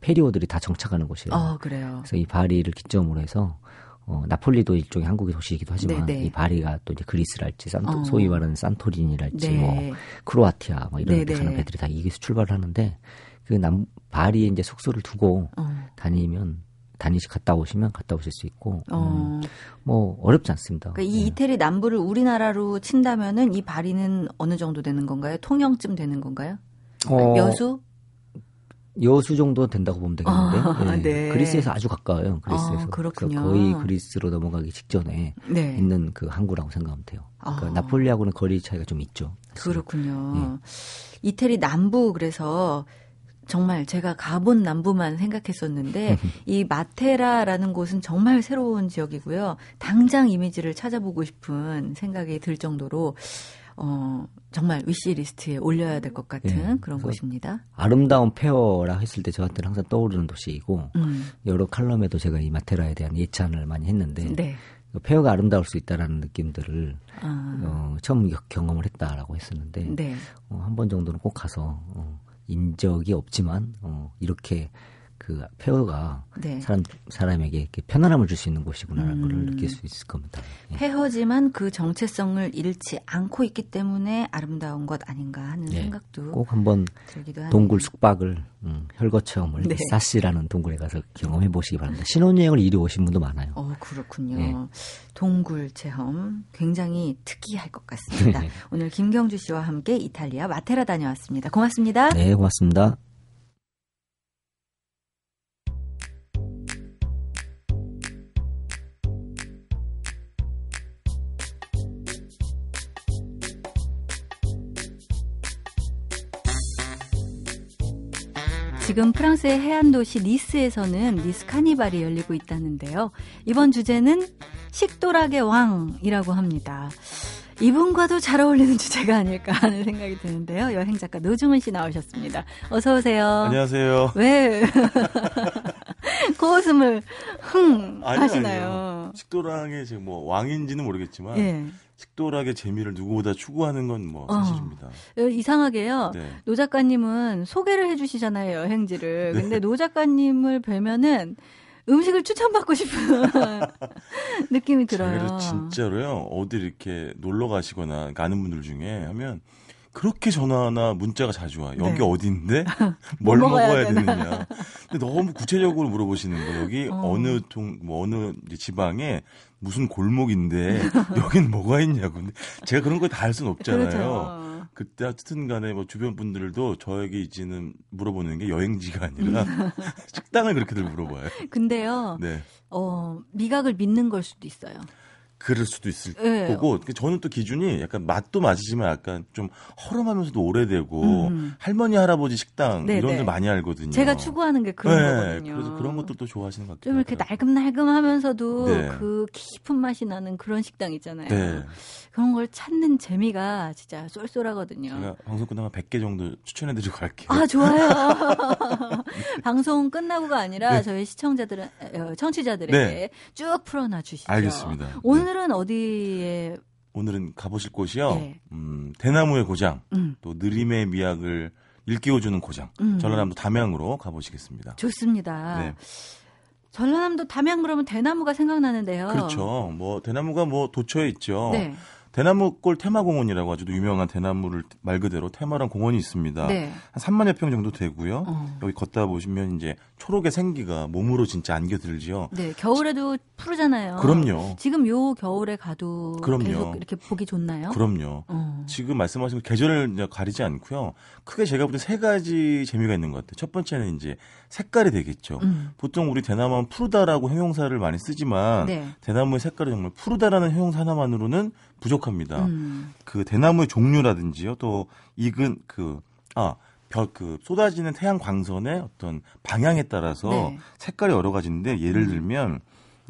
페리오들이 다 정착하는 곳이에요. 어, 그래요. 그래서 이 바리를 기점으로 해서 어, 나폴리도 일종의 한국의 도시이기도 하지만 네네. 네. 이 바리가 또 이제 그리스랄지 산토, 어. 소위 말하는 산토리니랄지 네. 뭐 크로아티아 뭐 이런 데 네, 네. 가는 배들이 다 이기서 출발을 하는데 그 남 바리에 이제 숙소를 두고 어. 다니면 다니시 갔다 오시면 갔다 오실 수 있고 어. 음, 뭐 어렵지 않습니다. 그러니까 이 네. 이태리 남부를 우리나라로 친다면은 이 바리는 어느 정도 되는 건가요? 통영쯤 되는 건가요? 어, 여수? 여수 정도 된다고 보면 되겠는데 아, 네. 네. 그리스에서 아주 가까워요. 그리스에서 아, 그렇군요. 거의 그리스로 넘어가기 직전에 네. 있는 그 항구라고 생각하면 돼요. 그러니까 아. 나폴리하고는 거리 차이가 좀 있죠. 그렇군요. 네. 이태리 남부 그래서 정말 제가 가본 남부만 생각했었는데 이 마테라라는 곳은 정말 새로운 지역이고요. 당장 이미지를 찾아보고 싶은 생각이 들 정도로 어 정말 wish list에 올려야 될 것 같은 네, 그런 곳입니다. 아름다운 폐허라 했을 때 저한테는 항상 떠오르는 도시이고 음. 여러 칼럼에도 제가 이 마테라에 대한 예찬을 많이 했는데 네. 폐허가 아름다울 수 있다라는 느낌들을 아. 어, 처음 경험을 했다라고 했었는데 네. 어, 한 번 정도는 꼭 가서 어, 인 적이 없지만 어, 이렇게 그 폐허가 네. 사람 사람에게 이렇게 편안함을 줄 수 있는 곳이구나라는 음. 걸 느낄 수 있을 겁니다. 예. 폐허지만 그 정체성을 잃지 않고 있기 때문에 아름다운 것 아닌가 하는 네. 생각도 꼭 한번 동굴 숙박을 음, 혈거 체험을 네. 사시라는 동굴에 가서 경험해 보시기 바랍니다. 신혼여행을 이리 오신 분도 많아요. 어 그렇군요. 네. 동굴 체험 굉장히 특이할 것 같습니다. 네. 오늘 김경주 씨와 함께 이탈리아 마테라 다녀왔습니다. 고맙습니다. 네, 고맙습니다. 지금 프랑스의 해안 도시 니스에서는 니스 카니발이 열리고 있다는데요. 이번 주제는 식도락의 왕이라고 합니다. 이분과도 잘 어울리는 주제가 아닐까 하는 생각이 드는데요. 여행 작가 노중은 씨 나오셨습니다. 어서 오세요. 안녕하세요. 왜 코웃음을 흥 아니, 하시나요? 식도락의 지금 뭐 왕인지는 모르겠지만 예. 식도락의 재미를 누구보다 추구하는 건뭐 어. 사실입니다. 어, 이상하게요. 네. 노 작가님은 소개를 해주시잖아요 여행지를. 네. 근데 노 작가님을 뵈면은 음식을 추천받고 싶은 느낌이 들어요. 진짜로요. 어디 이렇게 놀러 가시거나 가는 분들 중에 하면 그렇게 전화나 문자가 자주 와. 여기 네. 어디인데? 뭘뭐 먹어야? 되느냐. 근데 너무 구체적으로 물어보시는 거예요. 여기 어. 느 통, 뭐 어느 지방에 무슨 골목인데 여긴 뭐가 있냐고. 근데 제가 그런 걸다할 수는 없잖아요. 그렇죠. 그때 하여튼 간에 뭐 주변 분들도 저에게 이제는 물어보는 게 여행지가 아니라 음. 식당을 그렇게들 물어봐요. 근데요. 네. 어, 미각을 믿는 걸 수도 있어요. 그럴 수도 있을 네. 거고 저는 또 기준이 약간 맛도 맞으지만 약간 좀 허름하면서도 오래되고 음. 할머니 할아버지 식당 네, 이런 데 네. 많이 알거든요. 제가 추구하는 게 그런 네, 거거든요. 그래서 그런 것들도 좋아하시는 것 같아요. 좀 이렇게 날금날금하면서도 네. 그 깊은 맛이 나는 그런 식당 있잖아요. 네. 그런 걸 찾는 재미가 진짜 쏠쏠하거든요. 제가 방송 끝나면 100개 정도 추천해드리고 갈게요. 아 좋아요. 방송 끝나고가 아니라 저희 시청자들은 어, 청취자들에게 쭉 풀어놔 주시죠. 알겠습니다. 오늘 오늘은 어디에? 오늘은 가보실 곳이요. 네. 음, 대나무의 고장, 음. 또 느림의 미학을 일깨워주는 고장, 음. 전라남도 담양으로 가보시겠습니다. 좋습니다. 네. 전라남도 담양 그러면 대나무가 생각나는데요. 그렇죠. 뭐 대나무가 뭐 도처에 있죠. 네. 대나무골 테마공원이라고 아주 유명한 대나무를 말 그대로 테마란 공원이 있습니다. 네. 한 3만여 평 정도 되고요. 어. 여기 걷다 보시면 이제 초록의 생기가 몸으로 진짜 안겨들죠. 네, 겨울에도 푸르잖아요. 그럼요. 지금 요 겨울에 가도 그럼요. 계속 이렇게 보기 좋나요? 그럼요. 어. 지금 말씀하신 계절을 가리지 않고요. 크게 제가 볼 때 세 가지 재미가 있는 것 같아요. 첫 번째는 이제 색깔이 되겠죠. 음. 보통 우리 대나무는 푸르다라고 형용사를 많이 쓰지만 네. 대나무의 색깔이 정말 푸르다라는 형용사 하나만으로는 부족합니다. 음. 그 대나무의 종류라든지요, 또 익은 그 아. 별, 그, 쏟아지는 태양 광선의 어떤 방향에 따라서 네. 색깔이 여러 가지인데, 예를 음. 들면,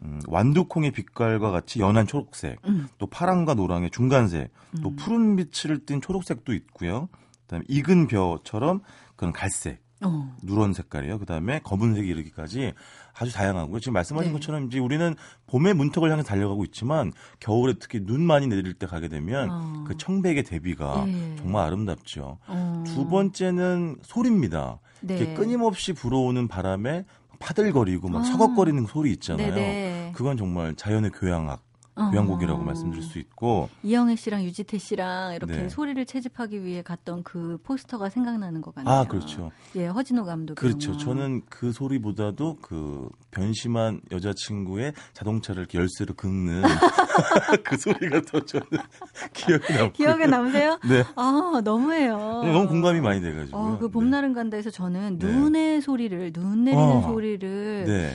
음, 완두콩의 빛깔과 같이 연한 초록색, 음. 또 파랑과 노랑의 중간색, 또 음. 푸른 빛을 띤 초록색도 있고요. 그다음에 익은 벼처럼 그런 갈색, 어. 누런 색깔이에요. 그다음에 검은색이 이르기까지 아주 다양하고요. 지금 말씀하신 네. 것처럼 이제 우리는 봄의 문턱을 향해 달려가고 있지만 겨울에 특히 눈 많이 내릴 때 가게 되면 어. 그 청백의 대비가 네. 정말 아름답죠. 어. 두 번째는 소리입니다. 네. 끊임없이 불어오는 바람에 파들거리고 막 아. 서걱거리는 소리 있잖아요. 네네. 그건 정말 자연의 교향악 교향곡이라고 어. 말씀드릴 수 있고 이영애 씨랑 유지태 씨랑 이렇게 네. 소리를 채집하기 위해 갔던 그 포스터가 생각나는 것 같네요. 아 그렇죠. 예, 허진호 감독. 그렇죠. 영화. 저는 그 소리보다도 그 변심한 여자친구의 자동차를 열쇠로 긁는 그 소리가 더 저는 기억에 남고. 기억에 남으세요? 네. 아 너무해요. 네, 너무 공감이 많이 돼가지고. 어, 그 봄날은 네. 간다에서 저는 네. 눈의 소리를 눈 내리는 어. 소리를. 네.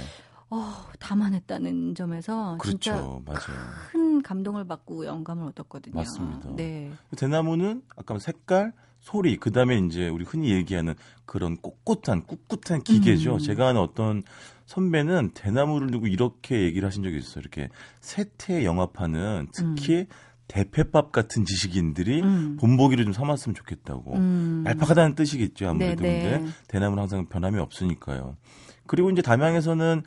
어, 담아냈다는 점에서 그렇죠. 진짜 맞아요. 큰 감동을 받고 영감을 얻었거든요. 맞습니다. 네. 대나무는 아까 색깔, 소리, 그 다음에 이제 우리 흔히 얘기하는 그런 꼿꼿한, 꿋꿋한 기개죠. 음. 제가 아는 어떤 선배는 대나무를 두고 이렇게 얘기를 하신 적이 있어요. 이렇게 세태 영합하는 특히 음. 대패밥 같은 지식인들이 음. 본보기를 좀 삼았으면 좋겠다고. 음. 얄팍하다는 뜻이겠죠. 아무래도 네네. 근데 대나무는 항상 변함이 없으니까요. 그리고 이제 담양에서는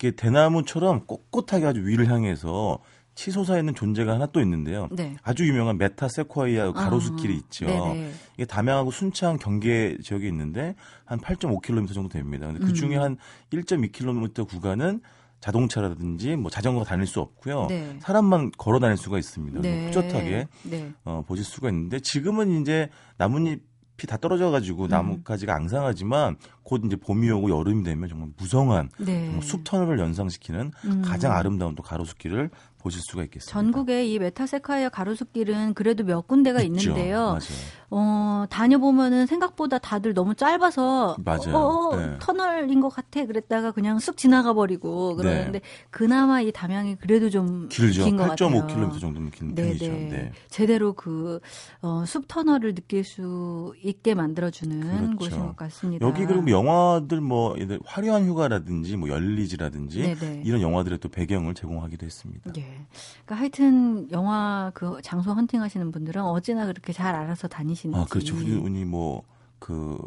이렇게 대나무처럼 꼿꼿하게 아주 위를 향해서 치솟아 있는 존재가 하나 또 있는데요. 네. 아주 유명한 메타세쿼이아 가로수길이 아, 있죠. 네네. 이게 담양하고 순창 경계 지역에 있는데 한 8.5km 정도 됩니다. 근데 그 중에 음. 한 1.2km 구간은 자동차라든지 뭐 자전거 다닐 수 없고요. 네. 사람만 걸어 다닐 수가 있습니다. 네. 후젓하게 네. 어, 보실 수가 있는데 지금은 이제 나뭇잎 다 떨어져가지고 음. 나뭇가지가 앙상하지만 곧 이제 봄이 오고 여름이 되면 정말 무성한 네. 숲 터널을 연상시키는 음. 가장 아름다운 또 가로수길을 보실 수가 있겠습니다. 전국에 이 메타세카이아 가로수길은 그래도 몇 군데가 있죠. 있는데요. 맞아요. 어, 다녀보면은 생각보다 다들 너무 짧아서 맞아요. 어, 어, 네. 터널인 것 같아 그랬다가 그냥 쑥 지나가 버리고 그러는데 네. 그나마 이 담양이 그래도 좀 길죠. 긴 것 같아요. 8.5km 정도면 긴 네네. 편이죠. 네. 제대로 그 어, 숲 터널을 느낄 수 있게 만들어주는 그렇죠. 곳인 것 같습니다. 여기 그리고 영화들 뭐 화려한 휴가라든지 뭐 열리지라든지 네네. 이런 영화들의 또 배경을 제공하기도 했습니다. 네. 그러니까 하여튼 영화 그 장소 헌팅하시는 분들은 어찌나 그렇게 잘 알아서 다니시는지. 아 그렇죠. 흔히 뭐그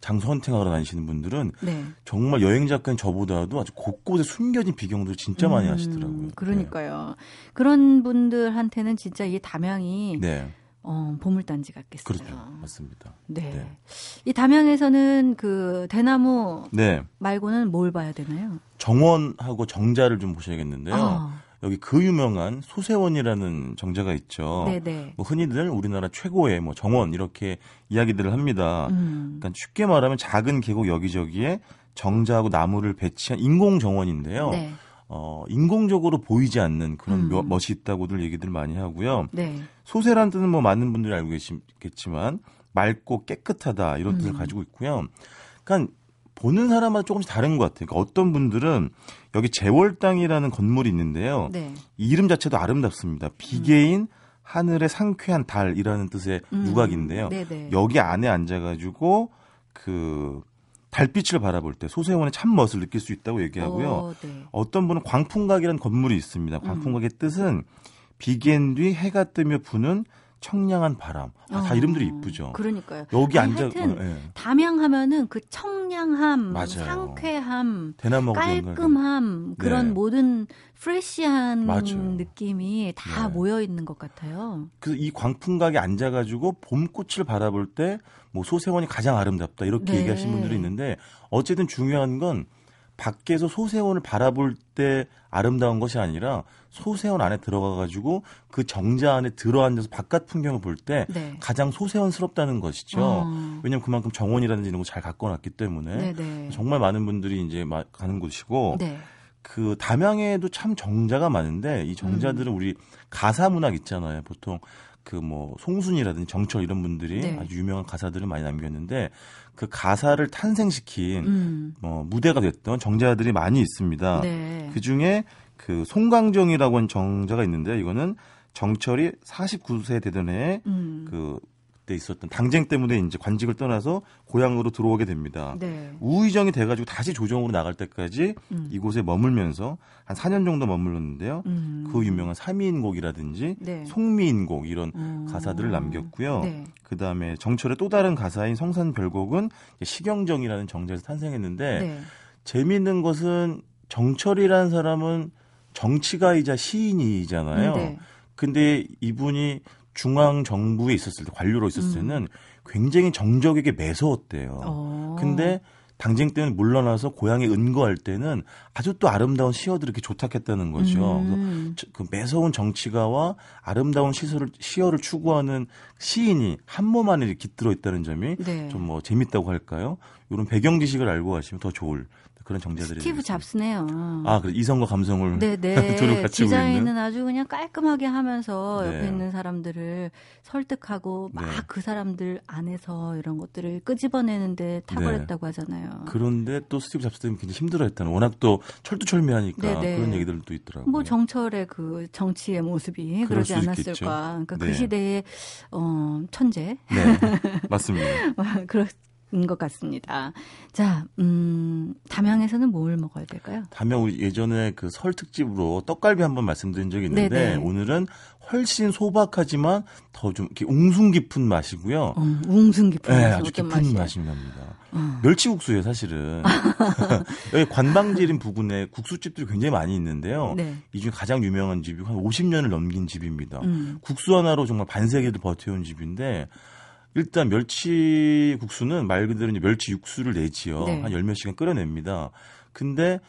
장소 헌팅하러 다니시는 분들은 네. 정말 여행 작가인 저보다도 아주 곳곳에 숨겨진 비경들 진짜 많이 음, 하시더라고요. 그러니까요. 네. 그런 분들한테는 진짜 이 담양이 네. 어, 보물단지 같겠어요. 그렇죠. 맞습니다. 네. 네. 이 담양에서는 그 대나무 네. 말고는 뭘 봐야 되나요? 정원하고 정자를 좀 보셔야겠는데요. 아. 여기 그 유명한 소세원이라는 정자가 있죠. 네네. 뭐 흔히들 우리나라 최고의 뭐 정원 이렇게 이야기들을 합니다. 음. 그러니까 쉽게 말하면 작은 계곡 여기저기에 정자하고 나무를 배치한 인공 정원인데요. 네. 어, 인공적으로 보이지 않는 그런 음. 멋이 있다고들 얘기들 많이 하고요. 네. 소세란 뜻은 뭐 많은 분들이 알고 계시겠지만 맑고 깨끗하다 이런 뜻을 음. 가지고 있고요. 그러니까 보는 사람마다 조금씩 다른 것 같아요. 그러니까 어떤 분들은 여기 재월당이라는 건물이 있는데요. 네. 이 이름 자체도 아름답습니다. 비계인 음. 하늘의 상쾌한 달이라는 뜻의 음. 유각인데요. 네네. 여기 안에 앉아가지고 그 달빛을 바라볼 때 소세원의 참 멋을 느낄 수 있다고 얘기하고요. 오, 어, 네. 어떤 분은 광풍각이라는 건물이 있습니다. 광풍각의 음. 뜻은 비겐 뒤 해가 뜨며 부는 청량한 바람. 아, 다 어, 이름들이 이쁘죠. 그러니까요. 여기 앉아. 어, 네. 담양하면은 그 청량함, 맞아요. 상쾌함, 깔끔함 그런 네. 모든 프레시한 맞아요. 느낌이 다 네. 모여 있는 것 같아요. 그래서 이 광풍각에 앉아가지고 봄꽃을 바라볼 때 뭐 소세원이 가장 아름답다 이렇게 네. 얘기하시는 분들이 있는데 어쨌든 중요한 건 밖에서 소세원을 바라볼 때 아름다운 것이 아니라 소세원 안에 들어가 가지고 그 정자 안에 들어앉아서 바깥 풍경을 볼때 네. 가장 소세원스럽다는 것이죠. 어. 왜냐하면 그만큼 정원이라든지 이런 거 잘 가꿔놨기 때문에 네네. 네. 정말 많은 분들이 이제 가는 곳이고 네. 그 담양에도 참 정자가 많은데 이 정자들은 음. 우리 가사 문학 있잖아요. 보통 그뭐 송순이라든지 정철 이런 분들이 네. 아주 유명한 가사들을 많이 남겼는데 그 가사를 탄생시킨 음. 뭐 무대가 됐던 정자들이 많이 있습니다. 네. 그 중에 그 송강정이라고 하는 정자가 있는데 이거는 정철이 49세 되던 해에 음. 그때 있었던 당쟁 때문에 이제 관직을 떠나서 고향으로 들어오게 됩니다. 네. 우의정이 돼가지고 다시 조정으로 나갈 때까지 음. 이곳에 머물면서 한 4년 정도 머물렀는데요. 음. 그 유명한 삼미인곡이라든지 네. 송미인곡 이런 음. 가사들을 남겼고요. 네. 그 다음에 정철의 또 다른 가사인 성산별곡은 시경정이라는 정자에서 탄생했는데 네. 재미있는 것은 정철이라는 사람은 정치가이자 시인이잖아요. 네. 근데 이분이 중앙 정부에 있었을 때 관료로 있었을 음. 때는 음. 굉장히 정적에게 매서웠대요. 어. 근데 당쟁 때는 물러나서 고향에 은거할 때는 아주 또 아름다운 시어들을 이렇게 조탁했다는 거죠. 음. 그래서 그 매서운 정치가와 아름다운 시설을 시어를 추구하는 시인이 한 몸 안에 깃들어 있다는 점이 네. 좀뭐 재밌다고 할까요? 이런 배경 지식을 알고 가시면 더 좋을 그런 정제들이 스티브 잡스네요. 아, 그래 이성과 감성을 네네. 두루 갖추고 디자인은 있는? 아주 그냥 깔끔하게 하면서 네. 옆에 있는 사람들을 설득하고 막그 네. 사람들 안에서 이런 것들을 끄집어내는데 탁월했다고 네. 하잖아요. 그런데 또 스티브 잡스 때문에 굉장히 힘들어했다는 워낙 또 철두철미하니까 네네. 그런 얘기들도 있더라고요. 뭐 정철의 그 정치의 모습이 그러지 않았을까. 그러니까 그 네. 시대의 어, 천재. 네, 맞습니다. 그렇 것 같습니다. 자, 음, 담양에서는 뭘 먹어야 될까요? 담양 우리 예전에 그 설 특집으로 떡갈비 한번 말씀드린 적이 있는데 네네. 오늘은 훨씬 소박하지만 더 좀 이렇게 웅숭 깊은 맛이고요. 음, 웅숭 깊은 네, 아주 깊은? 맛이 납니다. 어. 멸치국수예요, 사실은. 여기 관방지림 부근에 국수집들이 굉장히 많이 있는데요. 네. 이 중에 가장 유명한 집이 한 50년을 넘긴 집입니다. 음. 국수 하나로 정말 반세기를 버텨온 집인데 일단 멸치 국수는 말 그대로 이제 멸치 육수를 내지요. 네. 한 열 몇 시간 끓여냅니다. 근데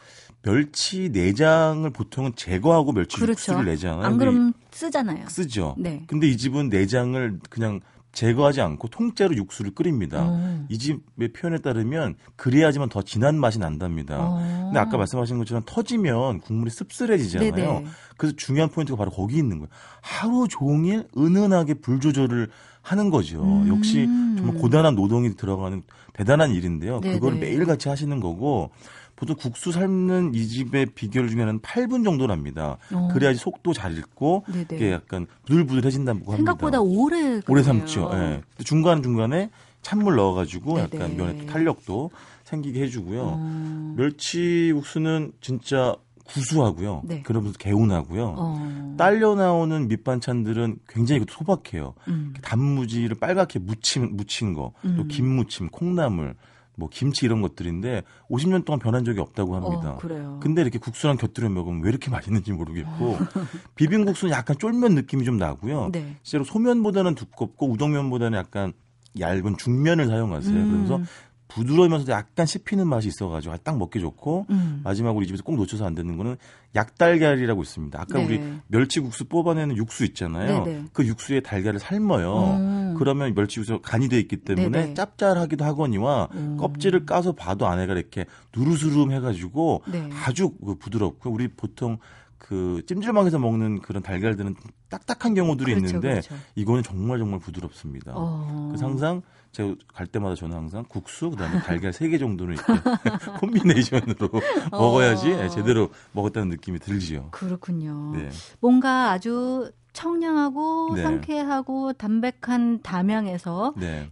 멸치 내장을 보통은 제거하고 멸치 그렇죠. 육수를 내잖아요. 안 그러면 쓰잖아요. 쓰죠. 네. 근데 이 집은 내장을 그냥 제거하지 않고 통째로 육수를 끓입니다. 오. 이 집의 표현에 따르면 그래야지만 더 진한 맛이 난답니다. 오. 근데 아까 말씀하신 것처럼 터지면 국물이 씁쓸해지잖아요. 네네. 그래서 중요한 포인트가 바로 거기 있는 거예요. 하루 종일 은은하게 불 조절을 하는 거죠. 음. 역시 정말 고단한 노동이 들어가는 대단한 일인데요. 네네. 그걸 매일 같이 하시는 거고 보통 국수 삶는 이 집의 비결 중에는 8분 정도랍니다. 어. 그래야지 속도 잘 익고 네네. 이게 약간 부들부들해진다고 합니다. 생각보다 오래 오래 삶죠. 예. 중간 중간에 찬물 넣어가지고 약간 면의 탄력도 생기게 해주고요. 어. 멸치 국수는 진짜 구수하고요. 네. 그러면서 개운하고요. 어. 딸려 나오는 밑반찬들은 굉장히 소박해요. 음. 단무지를 빨갛게 무침, 무친 거, 음. 또 김무침, 콩나물, 뭐 김치 이런 것들인데 50년 동안 변한 적이 없다고 합니다. 어, 그래요. 근데 이렇게 국수랑 곁들여 먹으면 왜 이렇게 맛있는지 모르겠고 어. 비빔국수는 약간 쫄면 느낌이 좀 나고요. 네. 실제로 소면보다는 두껍고 우동면보다는 약간 얇은 중면을 사용하세요. 음. 그래서 부드러우면서도 약간 씹히는 맛이 있어가지고 딱 먹기 좋고 음. 마지막으로 이 집에서 꼭 놓쳐서 안 되는 거는 약달걀이라고 있습니다. 아까 네. 우리 멸치국수 뽑아내는 육수 있잖아요. 네네. 그 육수에 달걀을 삶아요. 음. 그러면 멸치국수 간이 돼 있기 때문에 네네. 짭짤하기도 하거니와 음. 껍질을 까서 봐도 안에가 이렇게 누르스름 해가지고 네. 아주 그 부드럽고 우리 보통 그 찜질방에서 먹는 그런 달걀들은 딱딱한 경우들이 그렇죠, 있는데 그렇죠. 이거는 정말 정말 부드럽습니다. 어. 그래서 항상 제가 갈 때마다 저는 항상 국수 그다음에 달걀 세 개 정도는 이렇게 콤비네이션으로 어. 먹어야지 어. 제대로 먹었다는 느낌이 들지요. 그렇군요. 네. 뭔가 아주 청량하고 네. 상쾌하고 담백한 담양에서 네.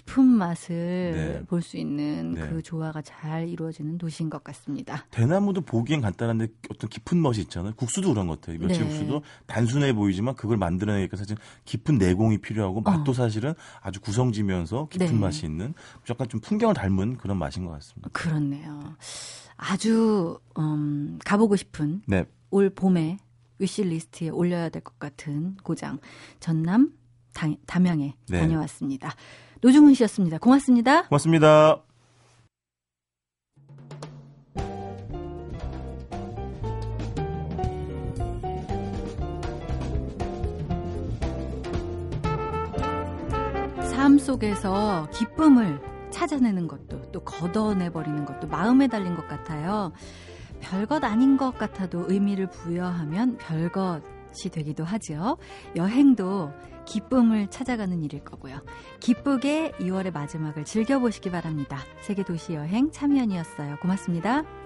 깊은 맛을 네. 볼수 있는 네. 그 조화가 잘 이루어지는 도시인 것 같습니다. 대나무도 보기엔 간단한데 어떤 깊은 맛이 있잖아요. 국수도 그런 것 같아요. 멸치 네. 국수도 단순해 보이지만 그걸 만들어내니까 사실 깊은 내공이 필요하고 맛도 어. 사실은 아주 구성지면서 깊은 네. 맛이 있는 약간 좀 풍경을 닮은 그런 맛인 것 같습니다. 그렇네요. 아주 음, 가보고 싶은 네. 올 봄에 위시리스트에 올려야 될 것 같은 고장 전남 담양에 네. 다녀왔습니다. 노중훈 씨였습니다. 고맙습니다. 고맙습니다. 삶 속에서 기쁨을 찾아내는 것도 또 걷어내버리는 것도 마음에 달린 것 같아요. 별것 아닌 것 같아도 의미를 부여하면 별것이 되기도 하죠. 여행도 기쁨을 찾아가는 일일 거고요. 기쁘게 2월의 마지막을 즐겨보시기 바랍니다. 세계도시 여행 참여연이었어요. 고맙습니다.